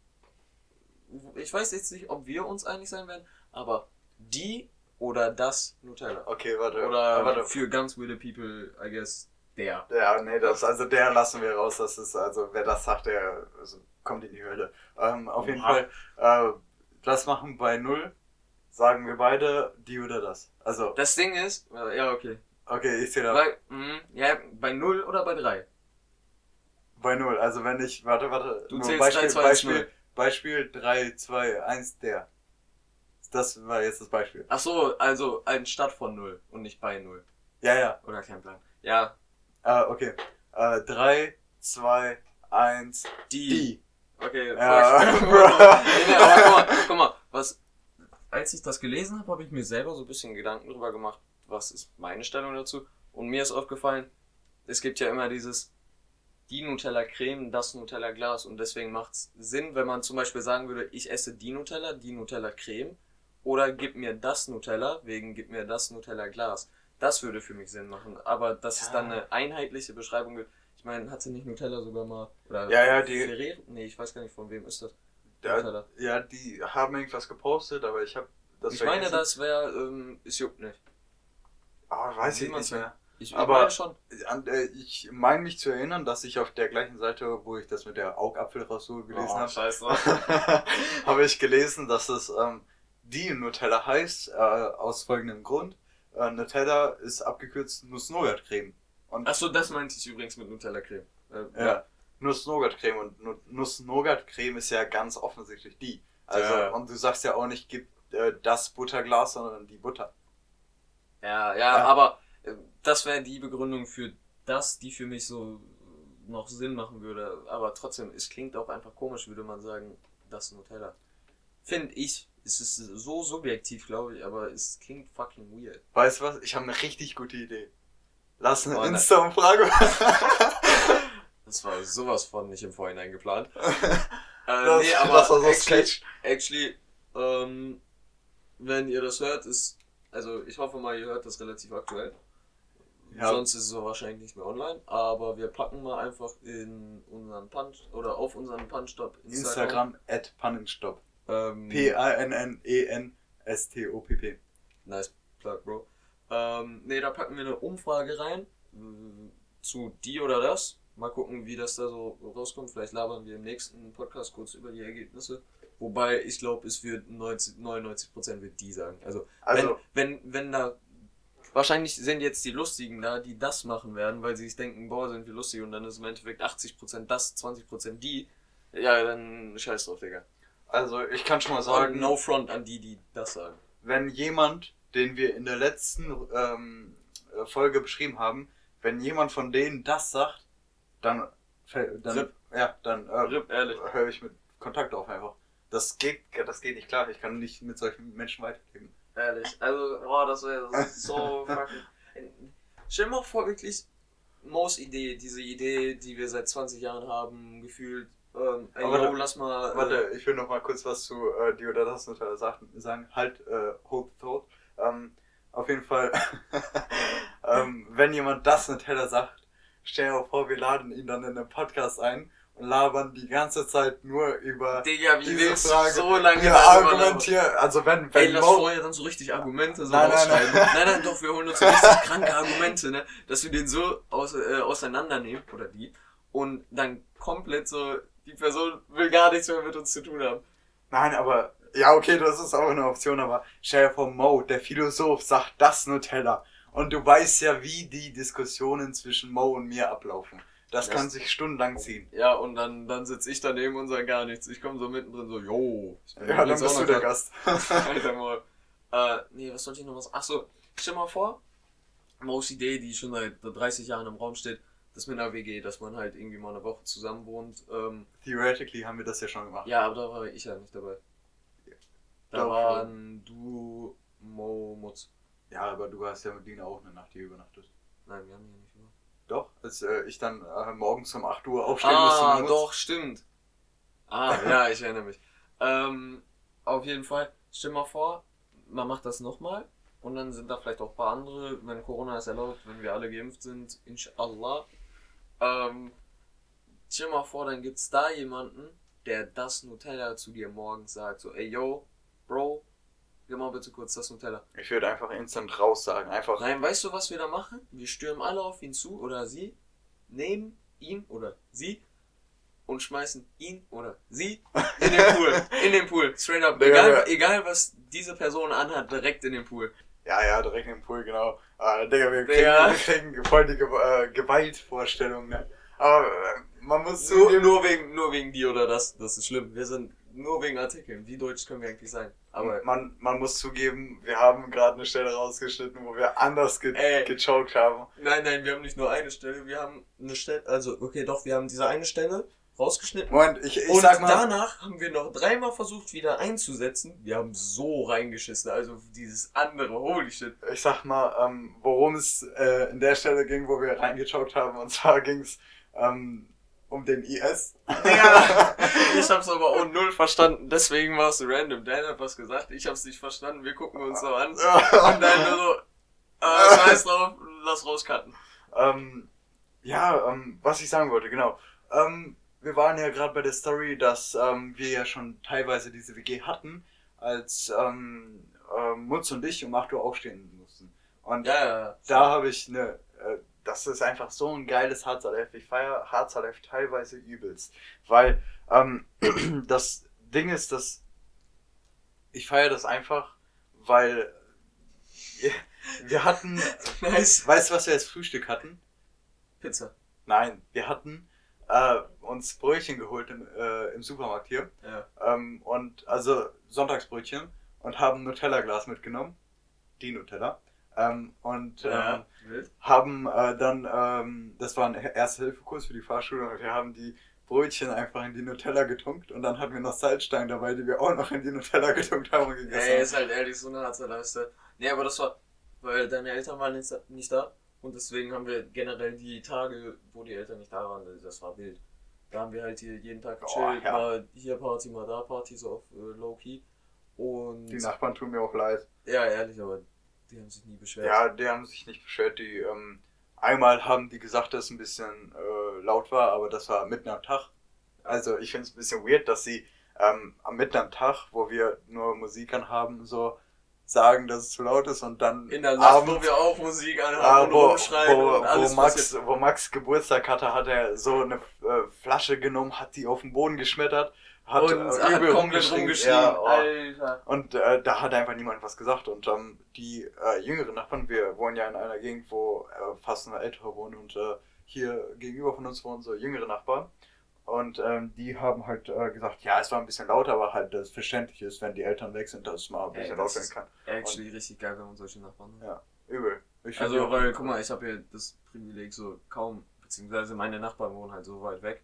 Ich weiß jetzt nicht, ob wir uns einig sein werden, aber die oder das Nutella. Okay, warte. Oder warte. für ganz weirde people, I guess, der. Ja, nee, das, also der lassen wir raus. Das ist, also wer das sagt, der also, kommt in die Hölle. Ähm, auf jeden Oha. Fall, äh, das machen bei null, sagen wir beide, die oder das. Also, Das Ding ist, äh, ja, okay. okay, ich sehe da Bei, mh, ja, bei 0 oder bei 3? bei null. Also wenn ich, warte, warte, Du nur zählst Beispiel, 3, 2, 1, Beispiel, 0. Beispiel 3, 2, 1, der. Das war jetzt das Beispiel. Ach so, also anstatt von 0 und nicht bei 0. Ja, ja. Oder kein Plan. Ja, Äh, okay. Äh, 3, 2, 1, die. die. Okay, Ja, nee, nee, aber guck mal, guck mal, was. Als ich das gelesen habe, habe ich mir selber so ein bisschen Gedanken drüber gemacht, was ist meine Stellung dazu. Und mir ist aufgefallen, es gibt ja immer dieses die Nutella Creme, das Nutella Glas. Und deswegen macht es Sinn, wenn man zum Beispiel sagen würde, ich esse die Nutella, die Nutella Creme. Oder gib mir das Nutella, wegen gib mir das Nutella Glas. Das würde für mich Sinn machen. Aber dass es Ja. dann eine einheitliche Beschreibung gibt. Ich meine, hatte nicht Nutella sogar mal. Oder Ja, ja, die- Ferrero? Nee, ich weiß gar nicht, von wem ist das. Ja, Nutella. ja, die haben irgendwas gepostet, aber ich habe das ich meine, vergessen. das wäre, ähm, es juckt nicht. Ah, weiß ich nicht mehr. Ich, Aber- meine äh, ich meine mich zu erinnern, dass ich auf der gleichen Seite, wo ich das mit der Augapfelrasur gelesen Oh, habe, scheiße. habe ich gelesen, dass es ähm, die Nutella heißt, äh, aus folgendem Grund. Äh, Nutella ist abgekürzt Nuss-Nougat-Creme. Und Achso, das meinte ich übrigens mit Nutella Creme. Äh, ja, Nuss-Nougat-Creme. Und Nu- Nuss-Nougat-Creme ist ja ganz offensichtlich die. Also, Ja. und du sagst ja auch nicht, gib äh, das Butterglas, sondern die Butter. Ja, ja, Ja. aber äh, das wäre die Begründung für das, die für mich so noch Sinn machen würde. Aber trotzdem, es klingt auch einfach komisch, würde man sagen, das Nutella. Finde ich. Es ist so subjektiv, glaube ich, aber es klingt fucking weird. Weißt du was? Ich habe eine richtig gute Idee. Lass eine Oh. Insta-Umfrage. Das war sowas von nicht im Vorhinein geplant. äh, Das, nee, aber das war so actually, sketch. actually ähm, wenn ihr das hört, ist, also ich hoffe mal, ihr hört das relativ aktuell. Ja. Sonst ist es so wahrscheinlich nicht mehr online, aber wir packen mal einfach in unseren Punch oder auf unseren Punch-Stop Instagram at Pannenstopp. Ähm, P-A-N-N-E-N-S-T-O-P-P. Nice plug, Bro. Ähm, ne, da packen wir eine Umfrage rein zu die oder das. Mal gucken, wie das da so rauskommt. Vielleicht labern wir im nächsten Podcast kurz über die Ergebnisse. Wobei ich glaube, es wird 90, 99% wird die sagen. Also, Also- wenn, wenn, wenn da. Wahrscheinlich sind jetzt die Lustigen da, die das machen werden, weil sie sich denken, boah, sind wir lustig und dann ist im Endeffekt 80% das, 20% die. Ja, dann scheiß drauf, Digga. Also ich kann schon mal Sagen no front an die, die das sagen. wenn jemand, den wir in der letzten ähm, äh, Folge beschrieben haben, wenn jemand von denen das sagt, dann, dann, Rip. ja, dann äh, Rip, ehrlich. höre ich mit Kontakt auf einfach. Das geht, das geht nicht klar. Ich kann nicht mit solchen Menschen weiterleben. Ehrlich, also, boah, das wäre so fucking. Stell dir mal vor, wirklich, Mo's Idee, diese Idee, die wir seit 20 Jahren haben, gefühlt, ähm, ey, Aber yo, warte, lass mal. äh, Warte, ich will noch mal kurz was zu äh, die oder das Nutella sagen. sagen. Halt, äh, hold the thought. Ähm, auf jeden Fall, ähm, wenn jemand das Nutella sagt, stell dir vor, wir laden ihn dann in den Podcast ein und labern die ganze Zeit nur über Digga, wie diese willst Frage. so lange Wir argumentieren, also wenn, labern? Ey, wenn lass Mo, vorher dann so richtig Argumente so Nein, nein, rausschreiben. nein. nein, nein, doch, wir holen uns so richtig kranke Argumente, ne? Dass wir den so aus, äh, auseinandernehmen, oder die, und dann komplett so, die Person will gar nichts mehr mit uns zu tun haben. nein, aber, ja, okay, das ist auch eine Option, aber dir vor, Mo, der Philosoph, sagt das Nutella. Und du weißt ja, wie die Diskussionen zwischen Mo und mir ablaufen. Das Das- kann sich stundenlang ziehen. Ja, und dann, dann sitze ich daneben und sage gar nichts. Ich komme so mittendrin so, yo. ich bin Ja, dann bist du der. Gast. Alter mal. Äh, nee, was sollte ich noch was? Ach so, stell mal vor, Mo's Idee, die schon seit 30 Jahren im Raum steht, das mit einer WG, dass man halt irgendwie mal eine Woche zusammen wohnt. Ähm, Theoretically haben wir das ja schon gemacht. ja, aber da war ich ja nicht dabei. Da Doch, waren du, Mo, Mutz. Ja, aber du hast ja mit Dina auch eine Nacht hier übernachtet. Nein, wir haben hier nicht gemacht. Doch, als äh, ich dann äh, morgens um 8 Uhr aufstehen musste. Ah, um uns- doch, stimmt. Ah, ja, ich erinnere mich. Ähm, auf jeden Fall, stell mal vor, man macht das nochmal und dann sind da vielleicht auch ein paar andere, wenn Corona es erlaubt, wenn wir alle geimpft sind, inshallah. Ähm, stell mal vor, dann gibt's da jemanden, der das Nutella zu dir morgens sagt, so, ey yo, Bro, gib mal bitte kurz das Nutella. Ich würde einfach instant raus sagen. Einfach. Nein, weißt du, was wir da machen? Wir stürmen alle auf ihn zu oder sie, nehmen ihn oder sie und schmeißen ihn oder sie in den Pool. In den Pool, straight up. Egal, egal was diese Person anhat, direkt in den Pool. Ja, ja, direkt im Pool, genau. Äh, Digga, wir kriegen, Digga. wir kriegen voll die Ge äh, Gewaltvorstellung, ne? Aber äh, man muss Nur, zugeben, nur, wegen, nur wegen die oder das, das ist schlimm. Wir sind nur wegen Artikeln. Wie deutsch können wir eigentlich sein? Aber man, man muss zugeben, wir haben gerade eine Stelle rausgeschnitten, wo wir anders ge Ey. gechoked haben. nein, nein, wir haben nicht nur eine Stelle, wir haben eine Stelle, also okay, doch, wir haben diese eine Stelle rausgeschnitten. Moment, ich, ich Und sag mal, danach haben wir noch dreimal versucht, wieder einzusetzen. Wir haben so reingeschissen. Also dieses andere, holy shit. ich sag mal, ähm, worum es äh, in der Stelle ging, wo wir reingechoked haben. Und zwar ging es ähm, um den IS. Ja, ich hab's aber auch null verstanden. Deswegen war es random. Dan hat was gesagt, ich hab's nicht verstanden. Wir gucken uns so an. Und dann nur so, äh, scheiß drauf, lass rauscutten. ähm, ja, ähm, was ich sagen wollte, genau. Ähm, wir waren ja gerade bei der Story, dass ähm, wir ja schon teilweise diese WG hatten, als ähm, ähm, Mutz und ich um 8 Uhr aufstehen mussten. Und Ja, ja, ja. da habe ich eine, äh, das ist einfach so ein geiles Harzer Ich feiere Harzer teilweise übelst. Weil ähm, das Ding ist, dass ich feiere das einfach, weil wir, wir hatten, Nice. weißt du, was wir als Frühstück hatten? Pizza. Nein, wir hatten äh, uns Brötchen geholt im, äh, im Supermarkt hier. Ja. Ähm, und also Sonntagsbrötchen und haben ein Nutella-Glas mitgenommen. Die Nutella. Ähm, und ähm, Ja. Wild. haben äh, dann, ähm, das war ein Erste-Hilfe-Kurs für die Fahrschule und wir haben die Brötchen einfach in die Nutella getunkt und dann hatten wir noch Salzstangen dabei, die wir auch noch in die Nutella getunkt haben und gegessen Ey, ist halt ehrlich so eine harte Leiste. Nee, aber das war, weil deine Eltern waren nicht da. Und deswegen haben wir generell die Tage, wo die Eltern nicht da waren, das war wild. Da haben wir halt hier jeden Tag gechillt, ja. mal hier Party, mal da Party, so auf äh, Low-Key. Und Die Nachbarn tun mir auch leid. ja, ehrlich, aber die haben sich nie beschwert. Ja, die haben sich nicht beschwert. Die, ähm, einmal haben die gesagt, dass es ein bisschen äh, laut war, aber das war mitten am Tag. Also ich finde es ein bisschen weird, dass sie ähm, am mitten am Tag, wo wir nur Musik anhaben, so sagen, dass es zu laut ist und dann In der Nacht, abends, wo wir auch Musik ah, anhaben wo, und rumschreien wo, und alles wo, Max, passiert. wo Max Geburtstag hatte, hat er so eine äh, Flasche genommen, hat die auf den Boden geschmettert, hat und äh, übel rumgeschrien. rumgeschrien. Ja, oh. Alter. Und äh, da hat einfach niemand was gesagt. Und ähm, die äh, jüngeren Nachbarn, wir wohnen ja in einer Gegend, wo äh, fast nur Ältere wohnen und äh, hier gegenüber von uns wohnen so jüngere Nachbarn. Und ähm, die haben halt äh, gesagt, ja, es war ein bisschen lauter, aber halt das verständlich ist, wenn die Eltern weg sind, dass es mal ein bisschen laut werden kann. Actually richtig geil, wenn man solche Nachbarn hat. Ja, übel. Ich Also, weil, guck mal, ich habe ja das Privileg so kaum, beziehungsweise meine Nachbarn wohnen halt so weit weg,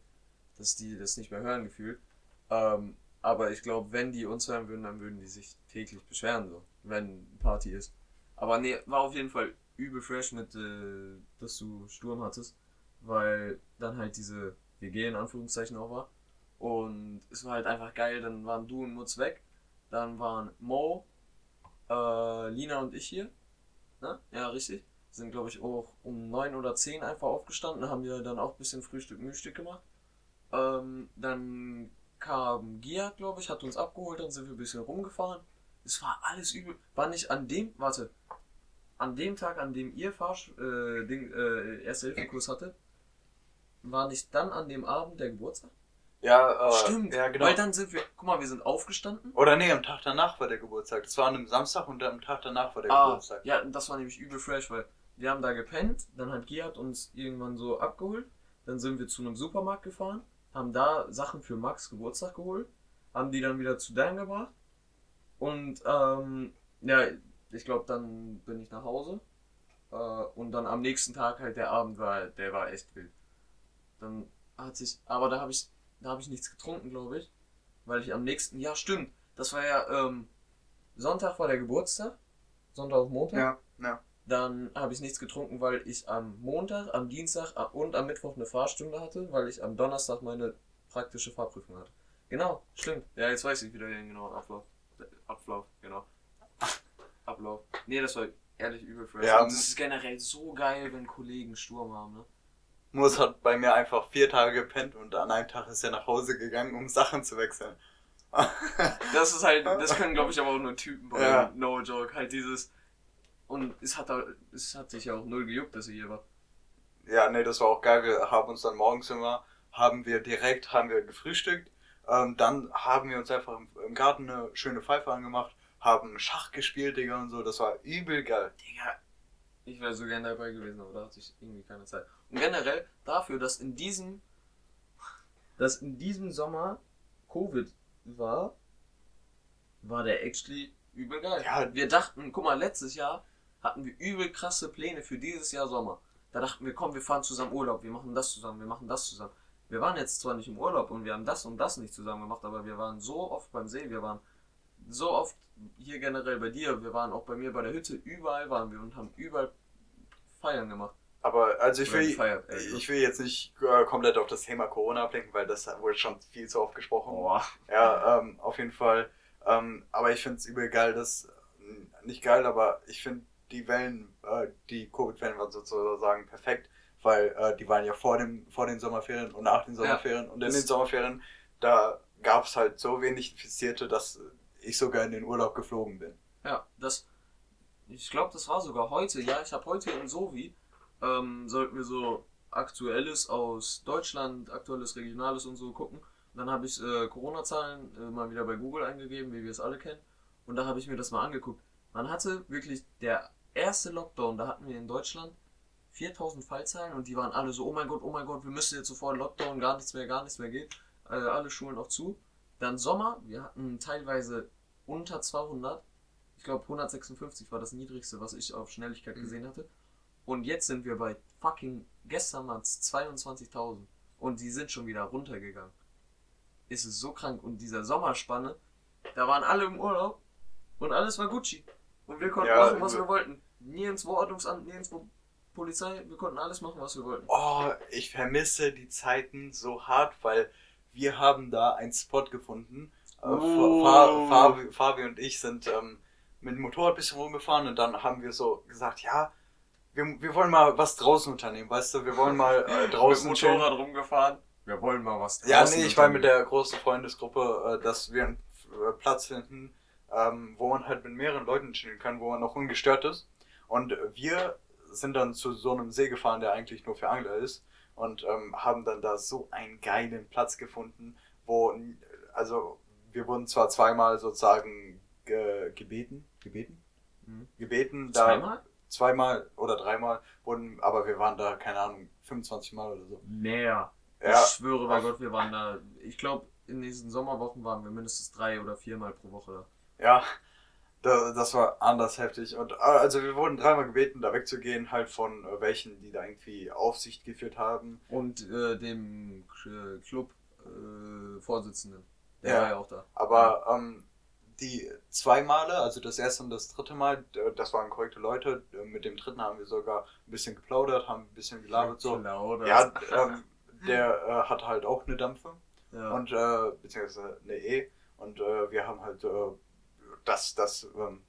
dass die das nicht mehr hören gefühlt. Ähm, aber ich glaube, wenn die uns hören würden, dann würden die sich täglich beschweren, so, wenn Party ist. Aber nee, war auf jeden Fall übel fresh mit, äh, dass du Sturm hattest, weil dann halt diese WG in Anführungszeichen auch war. Und es war halt einfach geil, dann waren du und Mutz weg, dann waren Mo, äh, Lina und ich hier. Ne? Ja, richtig. Sind, glaube ich, auch um 9 oder 10 einfach aufgestanden, haben wir dann auch ein bisschen Frühstück, Mühstück gemacht. Ähm, dann kam Gia, glaube ich, hat uns abgeholt, dann sind wir ein bisschen rumgefahren. Es war alles übel. War nicht an dem, warte, an dem Tag, an dem ihr Fahrsch äh, Ding, äh, Erste-Hilfe-Kurs hattet, war nicht dann an dem Abend der Geburtstag? Ja, äh, Stimmt, Ja, genau. weil dann sind wir, guck mal, wir sind aufgestanden. Oder nee, am Tag danach war der Geburtstag. Das war an einem Samstag und am Tag danach war der Ah, Geburtstag. ja, das war nämlich übel fresh, weil wir haben da gepennt, dann hat hat uns irgendwann so abgeholt, dann sind wir zu einem Supermarkt gefahren, haben da Sachen für Max Geburtstag geholt, haben die dann wieder zu Dan gebracht und ähm, ja, ich glaube, dann bin ich nach Hause äh, und dann am nächsten Tag halt der Abend war, der war echt wild. Dann hat sich, aber da habe ich, da habe ich nichts getrunken, glaube ich, weil ich am nächsten, ja stimmt, das war ja ähm, Sonntag war der Geburtstag, Sonntag auf Montag. Ja, ja. Dann habe ich nichts getrunken, weil ich am Montag, am Dienstag und am Mittwoch eine Fahrstunde hatte, weil ich am Donnerstag meine praktische Fahrprüfung hatte. Genau, stimmt. Ja, jetzt weiß ich wieder den genauen Ablauf. Ablauf, genau. Ablauf. Nee, das war ehrlich übel fresh. Ja, und es ist generell so geil, wenn Kollegen Sturm haben, ne? Moos hat bei mir einfach vier Tage gepennt und an einem Tag ist er nach Hause gegangen, um Sachen zu wechseln. Das ist halt, das können glaube ich aber auch nur Typen bringen. Ja. No joke. Halt dieses. Und es hat, es hat sich ja auch null gejuckt, dass er hier war. Ja, nee, das war auch geil. Wir haben uns dann morgens immer, haben wir direkt, haben wir gefrühstückt. Ähm, dann haben wir uns einfach im, im Garten eine schöne Pfeife angemacht, haben Schach gespielt, Digga, und so. Das war übel geil. Digga, ich wäre so gern dabei gewesen, aber da hatte ich irgendwie keine Zeit. Und generell dafür, dass in diesem, dass in diesem Sommer Covid war, war der actually übel geil. Ja. Wir dachten, guck mal, letztes Jahr hatten wir übel krasse Pläne für dieses Jahr Sommer. Da dachten wir, komm, wir fahren zusammen Urlaub, wir machen das zusammen, wir machen das zusammen. Wir waren jetzt zwar nicht im Urlaub und wir haben das und das nicht zusammen gemacht, aber wir waren so oft beim See, wir waren so oft hier generell bei dir, wir waren auch bei mir bei der Hütte, überall waren wir und haben überall Feiern gemacht. Aber also ich will, gefeiert, ey. ich will jetzt nicht äh, komplett auf das Thema Corona ablenken, weil das wurde schon viel zu oft gesprochen. Boah. Ja, ähm, auf jeden Fall. Ähm, aber ich finde es übel geil, dass, nicht geil, aber ich finde die Wellen, äh, die Covid-Wellen waren sozusagen perfekt, weil äh, die waren ja vor, dem, vor den Sommerferien und nach den Sommerferien. und in den Sommerferien, da gab es halt so wenig Infizierte, dass ich sogar in den Urlaub geflogen bin. Ja, das, ich glaube, das war sogar heute, ja, ich habe heute in Sovi, ähm, sollten wir so Aktuelles aus Deutschland, Aktuelles, Regionales und so gucken. Und dann habe ich äh, Corona-Zahlen äh, mal wieder bei Google eingegeben, wie wir es alle kennen. Und da habe ich mir das mal angeguckt. Man hatte wirklich der erste Lockdown, da hatten wir in Deutschland 4000 Fallzahlen und die waren alle so, oh mein Gott, oh mein Gott, wir müssen jetzt sofort Lockdown, gar nichts mehr, gar nichts mehr geht. Äh, alle Schulen auch zu. Dann Sommer, wir hatten teilweise unter 200. Ich glaube 156 war das niedrigste, was ich auf Schnelligkeit Mhm. gesehen hatte. Und jetzt sind wir bei fucking, gestern waren es 22.000. Und die sind schon wieder runtergegangen. Ist es so krank. Und dieser Sommerspanne, da waren alle im Urlaub und alles war Gucci. Und wir konnten Ja, machen, was wir wollten. Nirgendwo Ordnungsamt, nirgendwo Polizei, wir konnten alles machen, was wir wollten. Oh, ich vermisse die Zeiten so hart, weil wir haben da einen Spot gefunden. Äh, Oh. Fa- Fabi, Fabi und ich sind ähm, mit dem Motorrad ein bisschen rumgefahren und dann haben wir so gesagt, ja, wir, wir wollen mal was draußen unternehmen, weißt du, wir wollen mal äh, draußen mit dem chillen. Motorrad rumgefahren. wir wollen mal was Ja, draußen nee, ich war mit der großen Freundesgruppe, äh, dass wir einen äh, Platz finden, ähm, wo man halt mit mehreren Leuten chillen kann, wo man noch ungestört ist. Und wir sind dann zu so einem See gefahren, der eigentlich nur für Angler ist. Und ähm, haben dann da so einen geilen Platz gefunden, wo, also wir wurden zwar zweimal sozusagen ge gebeten, gebeten? Mhm. Gebeten, da Zweimal? zweimal oder dreimal wurden, aber wir waren da, keine Ahnung, 25 Mal oder so. Mehr. Ja, Ich schwöre bei Gott, wir waren da. Ich glaube, in diesen Sommerwochen waren wir mindestens drei oder viermal pro Woche da. Ja, da, das war anders heftig. Und äh, also wir wurden dreimal gebeten, da wegzugehen, halt von äh, welchen, die da irgendwie Aufsicht geführt haben. Und äh, dem äh, Club-Vorsitzenden. der Ja. war ja auch da. Aber ähm, die zwei Male, also das erste und das dritte Mal, d- das waren korrekte Leute. Äh, Mit dem dritten haben wir sogar ein bisschen geplaudert, haben ein bisschen gelabert so. Genau, Ja, ähm, der äh, hat halt auch eine Dampfe ja. und äh, beziehungsweise eine E und äh, wir haben halt äh, das, das ähm,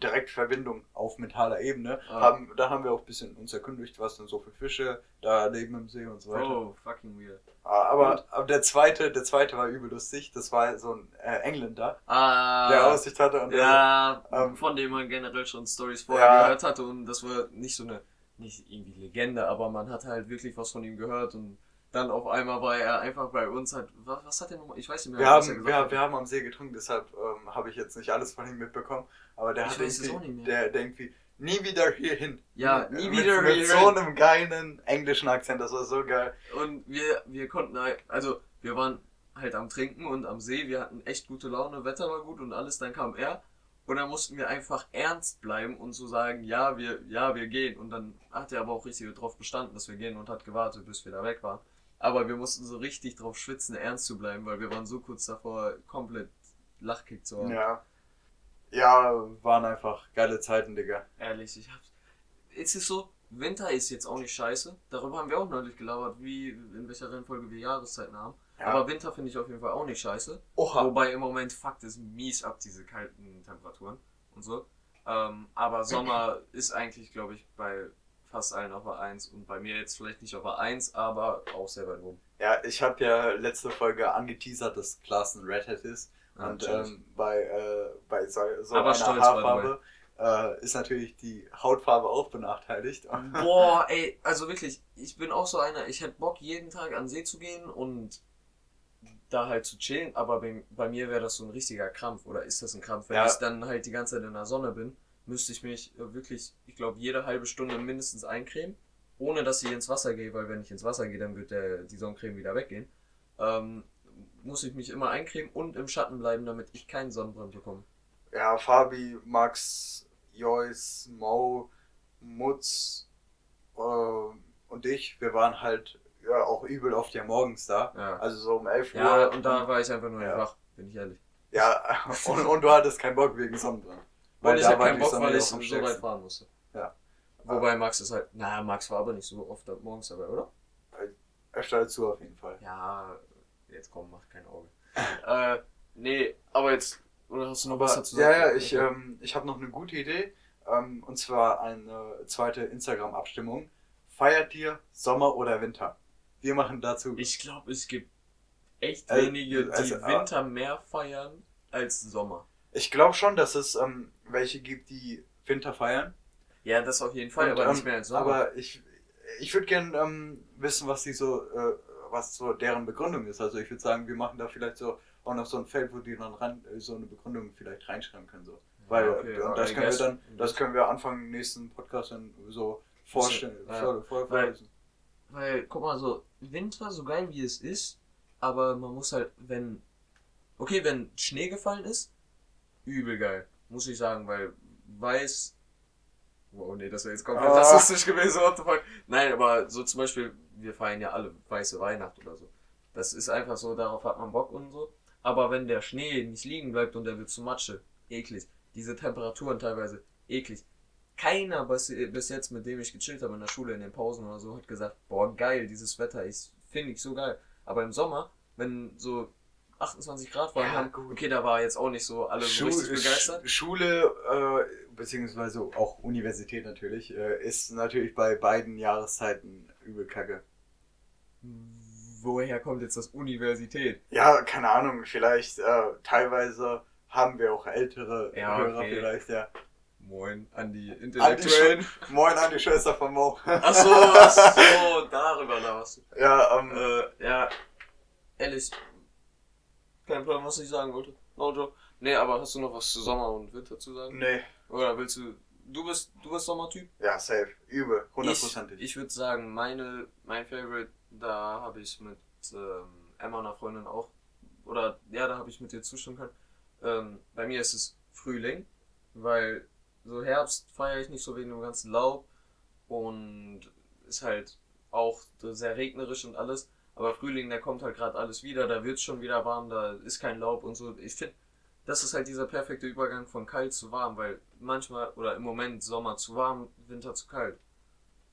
Direktverbindung auf mentaler Ebene. Ah. Haben, da haben wir auch ein bisschen uns erkundigt, was denn so für Fische da leben im See und so weiter. Oh, fucking weird. Ah, Aber, aber der zweite, der zweite war übel lustig. Das war so ein äh, Engländer, Ah, der Aussicht hatte und der, ja, ähm, von dem man generell schon Stories vorher Ja. gehört hatte und das war nicht so eine, nicht irgendwie Legende, aber man hat halt wirklich was von ihm gehört und dann auf einmal war er einfach bei uns halt, was, was hat er nochmal, ich weiß nicht mehr, wir was er haben, gesagt wir, hat. wir haben am See getrunken, deshalb ähm, habe ich jetzt nicht alles von ihm mitbekommen. Aber der Ich hat irgendwie, der, der irgendwie nie wieder hierhin. Ja, nie mit, wieder mit hierhin. so einem geilen englischen Akzent, das war so geil. Und wir, wir konnten halt, also wir waren halt am Trinken und am See, wir hatten echt gute Laune, Wetter war gut und alles, dann kam er und dann mussten wir einfach ernst bleiben und so sagen, ja, wir, ja, wir gehen. Und dann hat er aber auch richtig drauf bestanden, dass wir gehen und hat gewartet, bis wir da weg waren. Aber wir mussten so richtig drauf schwitzen, ernst zu bleiben, weil wir waren so kurz davor, komplett Lachkick zu haben. Ja. Ja, waren einfach geile Zeiten, Digga. Ehrlich, ich hab's. Es ist so, Winter ist jetzt auch nicht scheiße. Darüber haben wir auch neulich gelabert, wie in welcher Reihenfolge wir Jahreszeiten haben. Ja. Aber Winter finde ich auf jeden Fall auch nicht scheiße. Oha. Wobei im Moment fuckt es mies ab, diese kalten Temperaturen und so. Ähm, aber Sommer ist eigentlich, glaube ich, bei fast allen auf der 1 und bei mir jetzt vielleicht nicht auf der 1, aber auch sehr weit oben. Ja, ich habe ja letzte Folge angeteasert, dass Klaas ein Redhead ist. Ja, und ähm, bei, äh, bei so, so Aber einer Haarfarbe äh, ist natürlich die Hautfarbe auch benachteiligt. Boah, ey, also wirklich, ich bin auch so einer, ich hätte Bock, jeden Tag an See zu gehen und da halt zu chillen, aber bei, bei mir wäre das so ein richtiger Krampf, oder ist das ein Krampf? Wenn Ja. ich dann halt die ganze Zeit in der Sonne bin, müsste ich mich äh, wirklich, ich glaube, jede halbe Stunde mindestens eincremen, ohne dass ich ins Wasser gehe, weil wenn ich ins Wasser gehe, dann wird der, die Sonnencreme wieder weggehen. Ähm, muss ich mich immer eincremen und im Schatten bleiben, damit ich keinen Sonnenbrand bekomme. Ja, Fabi, Max, Joyce, Mo, Mutz äh, und ich, wir waren halt ja, auch übel oft ja morgens da. Ja. Also so um 11 Uhr. Ja, und da war ich einfach nur Ja. wach, bin ich ehrlich. Ja, und, und du hattest keinen Bock wegen Sonnenbrand. Weil ich da hab war keinen Bock, weil ich so weit fahren musste. Ja. Wobei Max ist halt, naja, Max war aber nicht so oft morgens dabei, oder? Öfter als du auf jeden Fall. Ja, jetzt komm, mach kein Auge. äh, nee, aber jetzt, oder hast du noch Aber, was dazu ja, sagen? ja, ich, ähm, ich habe noch eine gute Idee. Ähm, und zwar eine zweite Instagram-Abstimmung. Feiert ihr Sommer oder Winter? Wir machen dazu. Ich glaube, es gibt echt Äh, wenige, die also, ah. Winter mehr feiern als Sommer. Ich glaube schon, dass es ähm, welche gibt, die Winter feiern. Ja, das auf jeden Fall, Und, aber ähm, nicht mehr als Sommer. Aber ich, ich würde gerne ähm, wissen, was die so, äh, was so deren Begründung ist. Also ich würde sagen, wir machen da vielleicht so auch noch so ein Feld, wo die dann ran, äh, so eine Begründung vielleicht reinschreiben können. So. Weil okay, und das können wir dann, das können wir Anfang im nächsten Podcast dann so vorstellen, Ja. vor, vor, Weil- vorlesen. Weil, guck mal, so, Winter, so geil wie es ist, aber man muss halt, wenn, okay, wenn Schnee gefallen ist, übel geil, muss ich sagen, weil weiß, wow, nee, das wäre jetzt komplett Ah. rassistisch gewesen, what the fuck. Nein, aber so zum Beispiel, wir feiern ja alle weiße Weihnacht oder so. Das ist einfach so, darauf hat man Bock und so. Aber wenn der Schnee nicht liegen bleibt und der wird zu Matsche, eklig. Diese Temperaturen teilweise, eklig. Keiner bis, bis jetzt, mit dem ich gechillt habe in der Schule, in den Pausen oder so, hat gesagt, boah, geil, dieses Wetter, ich finde ich so geil. Aber im Sommer, wenn so 28 Grad waren, Ja, haben, gut. okay, da war jetzt auch nicht so alle so Schu richtig begeistert. Sch- Schule, äh, beziehungsweise auch Universität natürlich, äh, ist natürlich bei beiden Jahreszeiten übel kacke. woher kommt jetzt das Universität? Ja, keine Ahnung, vielleicht äh, teilweise haben wir auch ältere Ja, Hörer okay. vielleicht, ja. Moin an die Intellektuellen. Moin an die Schwester von Mo. Ach so, ach so, darüber laberst du. Ja, ähm, Äh, ja, ehrlich, kein Plan, was ich sagen wollte. No joke. Nee, aber hast du noch was zu Sommer und Winter zu sagen? nee. Oder willst du, du bist, du bist Sommertyp? Ja, safe. Übel. Ich, Hundertprozentig. ich würde sagen, meine, mein Favorite, da habe ich mit ähm, Emma, einer Freundin auch, oder ja, da habe ich mit dir zustimmen können. Ähm, bei mir ist es Frühling, weil so Herbst feiere ich nicht so wegen dem ganzen Laub und ist halt auch sehr regnerisch und alles. Aber Frühling, da kommt halt gerade alles wieder, da wird es schon wieder warm, da ist kein Laub und so. Ich finde, das ist halt dieser perfekte Übergang von kalt zu warm, weil manchmal oder im Moment Sommer zu warm, Winter zu kalt.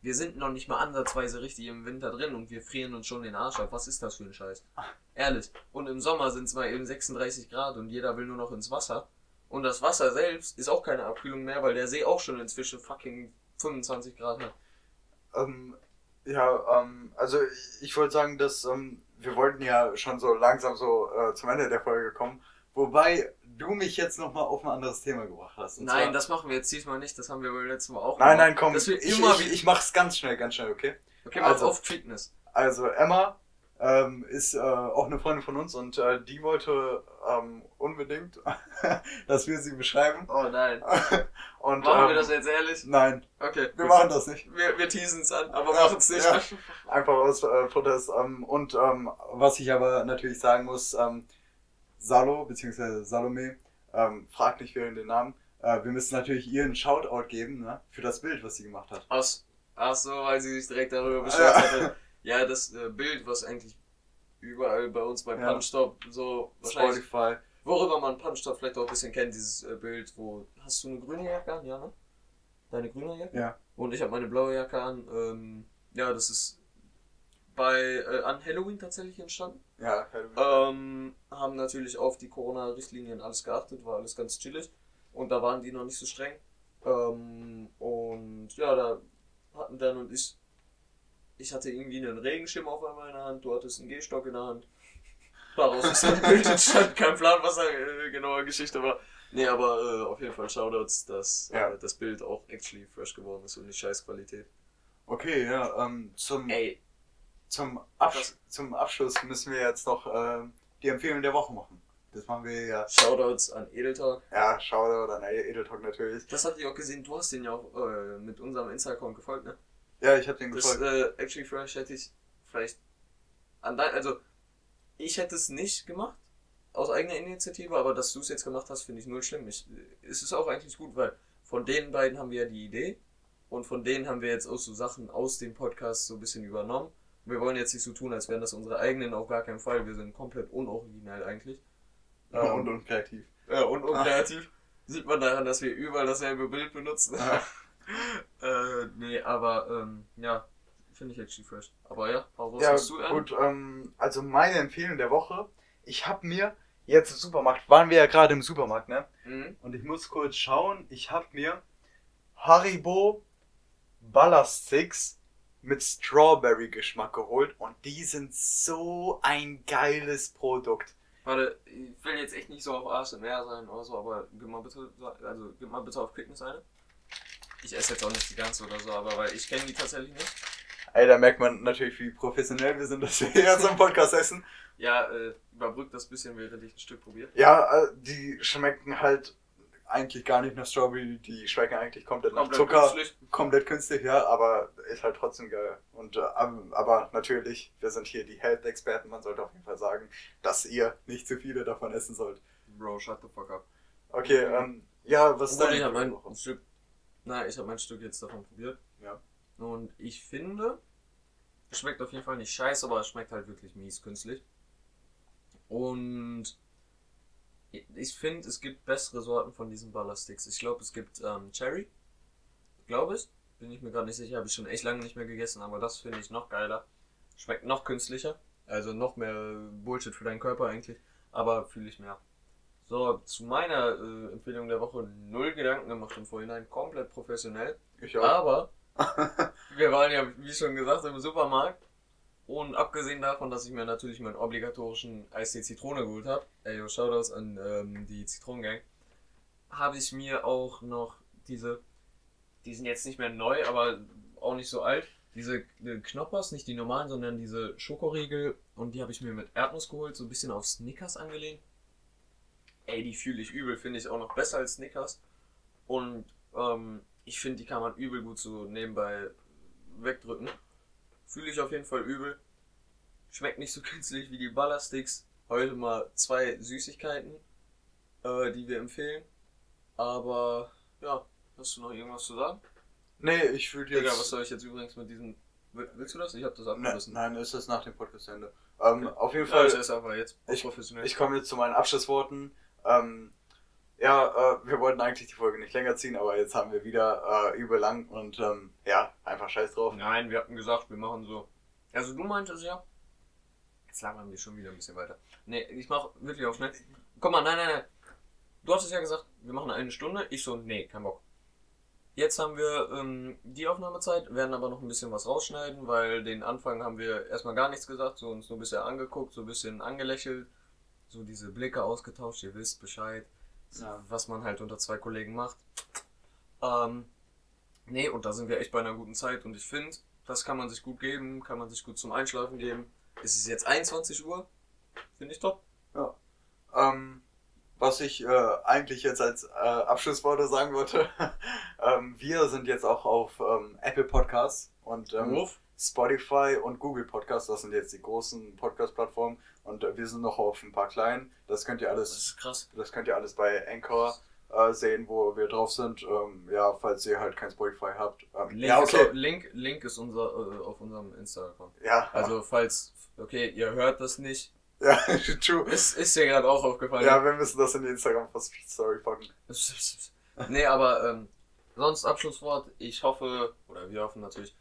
Wir sind noch nicht mal ansatzweise richtig im Winter drin und wir frieren uns schon den Arsch ab. Was ist das für ein Scheiß? Ehrlich. Und im Sommer sind es mal eben 36 Grad und jeder will nur noch ins Wasser. Und das Wasser selbst ist auch keine Abkühlung mehr, weil der See auch schon inzwischen fucking 25 Grad hat. Ähm, ja, ähm, also ich, wollte sagen, dass ähm, wir wollten ja schon so langsam so äh, zum Ende der Folge kommen, wobei du mich jetzt nochmal auf ein anderes Thema gebracht hast. Nein, zwar, das machen wir jetzt diesmal nicht. Das haben wir beim letzten Mal auch nein, gemacht. nein, komm, ich, immer ich, ich mach's ganz schnell, ganz schnell, okay? Okay, also- auf Fitness. Also Emma ähm, ist äh, auch eine Freundin von uns und äh, die wollte ähm, unbedingt, dass wir sie beschreiben. Oh nein. Und, Machen ähm, wir das jetzt ehrlich? Nein, Okay. wir machen das nicht. Wir, wir teasen es an, aber Ja, machen es nicht. ja. Einfach aus äh, Protest. Ähm, und ähm, was ich aber natürlich sagen muss, ähm, Salo bzw. Salome, fragt nicht während den Namen. Äh, wir müssen natürlich ihr einen Shoutout geben ne, für das Bild, was sie gemacht hat. Ach, ach so, weil sie sich direkt darüber Ja. beschwert hatte. Ja, das äh, Bild, was eigentlich überall bei uns bei Ja. Punchstop so wahrscheinlich, Spotify. worüber man Punchstop vielleicht auch ein bisschen kennt, dieses äh, Bild, wo, hast du eine grüne Jacke an? Ja, ne? Deine grüne Jacke? Ja. Und ich habe meine blaue Jacke an. Ähm, ja, das ist bei, äh, an Halloween tatsächlich entstanden. Ja, Ähm, haben natürlich auf die Corona-Richtlinien alles geachtet, war alles ganz chillig. Und da waren die noch nicht so streng. Ähm, und ja, da hatten Dan und ich, ich hatte irgendwie einen Regenschirm auf einmal in der Hand, du hattest einen Gehstock in der Hand. Daraus ist dann ein Bild entstanden, kein Plan, was da äh, genaue Geschichte war. Nee, aber äh, auf jeden Fall Shoutouts, dass Ja. äh, das Bild auch actually fresh geworden ist und nicht scheiß Qualität. Okay, ja, ähm, zum, Ey, zum, Absch zum Abschluss müssen wir jetzt noch ähm, die Empfehlung der Woche machen. Das machen wir ja. Shoutouts an Edeltalk. Ja, Shoutout an Edeltalk natürlich. Das habt ihr auch gesehen, du hast den ja auch äh, mit unserem Insta-Account gefolgt, ne? Ja, ich habe den Das gefolgt. äh, Actually Fresh hätte ich vielleicht an dein, also ich hätte es nicht gemacht aus eigener Initiative, aber dass du es jetzt gemacht hast, finde ich null schlimm. Ich, es ist auch eigentlich gut, weil von den beiden haben wir ja die Idee und von denen haben wir jetzt auch so Sachen aus dem Podcast so ein bisschen übernommen. Wir wollen jetzt nicht so tun, als wären das unsere eigenen, auf gar keinen Fall. Wir sind komplett unoriginell eigentlich. Ja, Ähm, und unkreativ. ja, und unkreativ. Sieht man daran, dass wir überall dasselbe Bild benutzen. Äh, nee, aber ähm, ja, finde ich actually fresh. Aber ja, hau raus, Ja, hast du einen? gut, ähm, also meine Empfehlung der Woche. Ich habe mir jetzt im Supermarkt, waren wir ja gerade im Supermarkt, ne? Mhm. Und ich muss kurz schauen, ich habe mir Haribo Ballersticks mit Strawberry-Geschmack geholt und die sind so ein geiles Produkt. Warte, ich will jetzt echt nicht so auf ASMR sein oder so, aber gib mal bitte, also gib mal bitte auf Quickness eine. Ich esse jetzt auch nicht die ganze oder so, aber weil ich kenne die tatsächlich nicht. Ey, da merkt man natürlich, wie professionell wir sind, dass wir hier so einen Podcast essen. Ja, äh, überbrück das bisschen, während ich ein Stück probiere. Ja, äh, die schmecken halt eigentlich gar nicht nach Strawberry, die schmecken eigentlich komplett nach Zucker. künstlich. komplett künstlich, ja, aber ist halt trotzdem geil. Und äh, ab- aber natürlich, wir sind hier die Health-Experten, man sollte auf jeden Fall sagen, dass ihr nicht zu viele davon essen sollt. Bro, shut the fuck up. Okay, ähm, ja, was ist ich habe mein? Stück, nein, ich habe mein Stück jetzt davon probiert. Ja. Und ich finde, es schmeckt auf jeden Fall nicht scheiße, aber es schmeckt halt wirklich mies künstlich. Und ich finde, es gibt bessere Sorten von diesen Ballersticks. Ich glaube, es gibt ähm, Cherry. Glaube ich. Bin ich mir gerade nicht sicher, habe ich schon echt lange nicht mehr gegessen, aber das finde ich noch geiler. Schmeckt noch künstlicher. Also noch mehr Bullshit für deinen Körper eigentlich. Aber fühle ich mehr. So, zu meiner äh, Empfehlung der Woche null Gedanken gemacht im Vorhinein, komplett professionell. Ich auch. Aber wir waren ja, wie schon gesagt, im Supermarkt Und abgesehen davon, dass ich mir natürlich meinen obligatorischen Eistee Zitrone geholt habe, ey, yo, Shoutouts an ähm, die Zitronengang, habe ich mir auch noch diese, die sind jetzt nicht mehr neu, aber auch nicht so alt, diese äh, Knoppers, nicht die normalen, sondern diese Schokoriegel und die habe ich mir mit Erdnuss geholt, so ein bisschen auf Snickers angelehnt. Ey, die fühle ich übel, finde ich auch noch besser als Snickers. Und ähm, ich finde, die kann man übel gut so nebenbei wegdrücken. Fühle ich auf jeden Fall übel. Schmeckt nicht so künstlich wie die Ballersticks. Heute mal zwei Süßigkeiten, äh, die wir empfehlen. Aber ja, hast du noch irgendwas zu sagen? Nee, ich würde jetzt. Digga, was soll ich jetzt übrigens mit diesem. Will- Willst du das? Ich hab das Ne, abgerissen. nein, ist das nach dem Podcastende. Ähm, Okay. Auf jeden Ja, Fall. ich esse einfach jetzt. Ich- professionell. Ich komme jetzt zu meinen Abschlussworten. Ähm, ja, äh, wir wollten eigentlich die Folge nicht länger ziehen, aber jetzt haben wir wieder äh, übel lang und ähm, ja, einfach scheiß drauf. Nein, wir hatten gesagt, wir machen so. Also du meintest ja. Jetzt labern wir schon wieder ein bisschen weiter. Nee, ich mach wirklich auch schnell. Komm mal, nein, nein, nein. Du hattest ja gesagt, wir machen eine Stunde. Ich so, nee, kein Bock. Jetzt haben wir ähm, die Aufnahmezeit, werden aber noch ein bisschen was rausschneiden, weil den Anfang haben wir erstmal gar nichts gesagt, so uns nur ein bisschen angeguckt, so ein bisschen angelächelt, so diese Blicke ausgetauscht, ihr wisst Bescheid, Ja. was man halt unter zwei Kollegen macht. Ähm, nee, und da sind wir echt bei einer guten Zeit und ich finde, das kann man sich gut geben, kann man sich gut zum Einschlafen geben. Es ist jetzt 21 Uhr, finde ich top. Ähm, was ich äh, eigentlich jetzt als äh, Abschlussworte sagen wollte, ähm, wir sind jetzt auch auf ähm, Apple Podcasts und ähm, Ruf. Spotify und Google Podcasts, das sind jetzt die großen Podcast-Plattformen und äh, wir sind noch auf ein paar kleinen. Das könnt ihr Das alles, ist krass. das könnt ihr alles bei Anchor äh, sehen, wo wir drauf sind. Ähm, ja, falls ihr halt kein Spotify habt. Ähm, Link, ja, ist, okay. auf, Link, Link ist unser, äh, auf unserem Insta-Account. Ja, Also falls, okay, ihr hört das nicht, ja, true. ist, ist dir gerade auch aufgefallen. Ja, wir müssen das in die Instagram-Story packen. nee, aber ähm, sonst Abschlusswort. Ich hoffe, oder wir hoffen natürlich,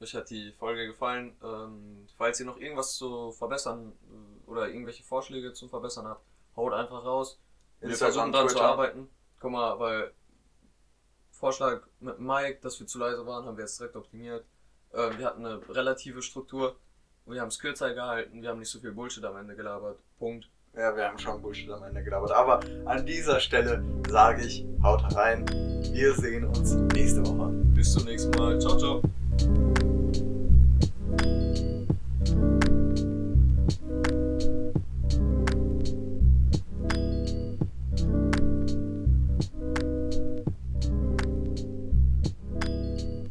euch hat die Folge gefallen. Ähm, falls ihr noch irgendwas zu verbessern äh, oder irgendwelche Vorschläge zum Verbessern habt, haut einfach raus. Wir versuchen dran zu arbeiten. Guck mal, weil Vorschlag mit Mike, dass wir zu leise waren, haben wir jetzt direkt optimiert. Ähm, wir hatten eine relative Struktur. Wir haben es kürzer gehalten, wir haben nicht so viel Bullshit am Ende gelabert. Punkt. Ja, wir haben schon Bullshit am Ende gelabert. Aber an dieser Stelle sage ich, haut rein. Wir sehen uns nächste Woche. Bis zum nächsten Mal. Ciao, ciao.